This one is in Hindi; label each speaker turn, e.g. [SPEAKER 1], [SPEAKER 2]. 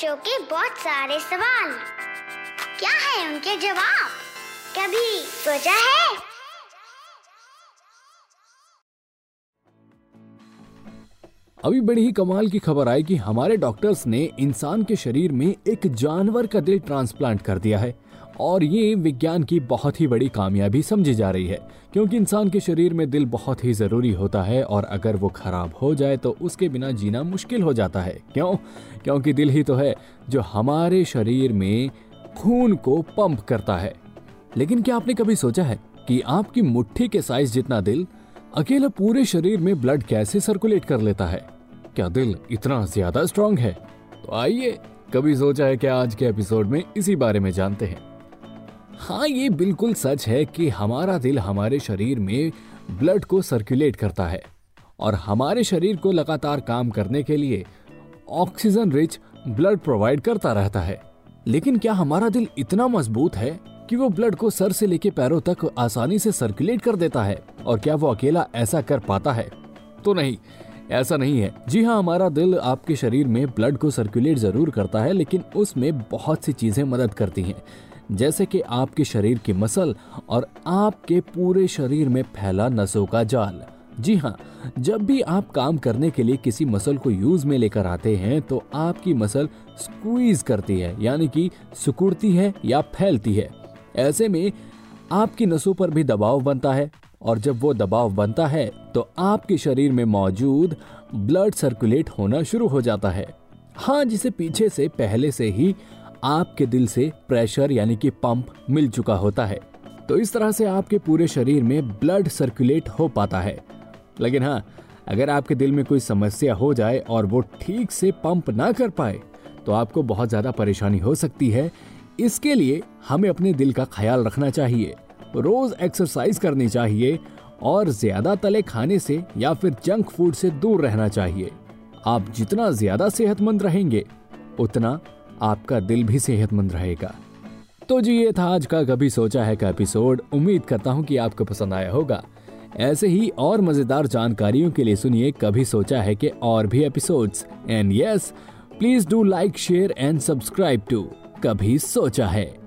[SPEAKER 1] बच्चों के बहुत सारे सवाल। क्या है उनके जवाब? कभी सोचा है?
[SPEAKER 2] अभी बड़ी ही कमाल की खबर आई कि हमारे डॉक्टर्स ने इंसान के शरीर में एक जानवर का दिल ट्रांसप्लांट कर दिया है। और ये विज्ञान की बहुत ही बड़ी कामयाबी समझी जा रही है, क्योंकि इंसान के शरीर में दिल बहुत ही ज़रूरी होता है और अगर वो खराब हो जाए तो उसके बिना जीना मुश्किल हो जाता है। क्यों? क्योंकि दिल ही तो है जो हमारे शरीर में खून को पंप करता है। लेकिन क्या आपने कभी सोचा है कि आपकी मुट्ठी के साइज़ जितना दिल, अकेला पूरे शरीर में ब्लड कैसे सर्कुलेट कर लेता है? क्या दिल इतना ज़्यादा स्ट्रांग है? तो आइए, कभी सोचा है क्या आज के एपिसोड में इसी बारे में जानते हैं। हाँ ये बिल्कुल सच है कि हमारा दिल हमारे शरीर में ब्लड को सर्कुलेट करता है और हमारे शरीर को लगातार काम करने के लिए ऑक्सीजन रिच ब्लड प्रोवाइड करता रहता है। लेकिन क्या हमारा दिल इतना मज़बूत है कि वो ब्लड को सर से लेके पैरों तक आसानी से सर्कुलेट कर देता है और क्या वो अकेला ऐसा कर पाता है? तो नहीं, ऐसा नहीं है। जी हाँ हमारा दिल आपके शरीर में ब्लड को सर्कुलेट ज़रूर करता है, लेकिन उसमें बहुत सी चीज़ें मदद करती हैं। जैसे कि आपके शरीर की मसल और आपके पूरे शरीर में फैला नसों का जाल। जी हाँ जब भी आप काम करने के लिए किसी मसल को यूज़ में लेकर आते हैं तो आपकी मसल स्क्वीज करती है, यानी कि सुकुड़ती है या फैलती है। ऐसे में आपकी नसों पर भी दबाव बनता है, और जब वो दबाव बनता है तो आपके शरीर में मौजूद ब्लड सर्कुलेट होना शुरू हो जाता है। हाँ जिसे पीछे से, पहले से ही आपके दिल से प्रेशर यानी कि पंप मिल चुका होता है। तो इस तरह से आपके पूरे शरीर में ब्लड सर्कुलेट हो पाता है। लेकिन हाँ अगर आपके दिल में कोई समस्या हो जाए और वो ठीक से पंप ना कर पाए तो आपको बहुत ज़्यादा परेशानी हो सकती है। इसके लिए हमें अपने दिल का ख्याल रखना चाहिए, रोज एक्सरसाइज करनी चाहिए और ज़्यादा तले खाने से या फिर जंक फ़ूड से दूर रहना चाहिए। आप जितना ज़्यादा सेहतमंद रहेंगे, उतना आपका दिल भी सेहतमंद रहेगा। तो जी, ये था आज का कभी सोचा है का एपिसोड। उम्मीद करता हूँ कि आपको पसंद आया होगा। ऐसे ही और मज़ेदार जानकारियों के लिए सुनिए कभी सोचा है के और भी episodes. And yes please do like share and subscribe to कभी सोचा है।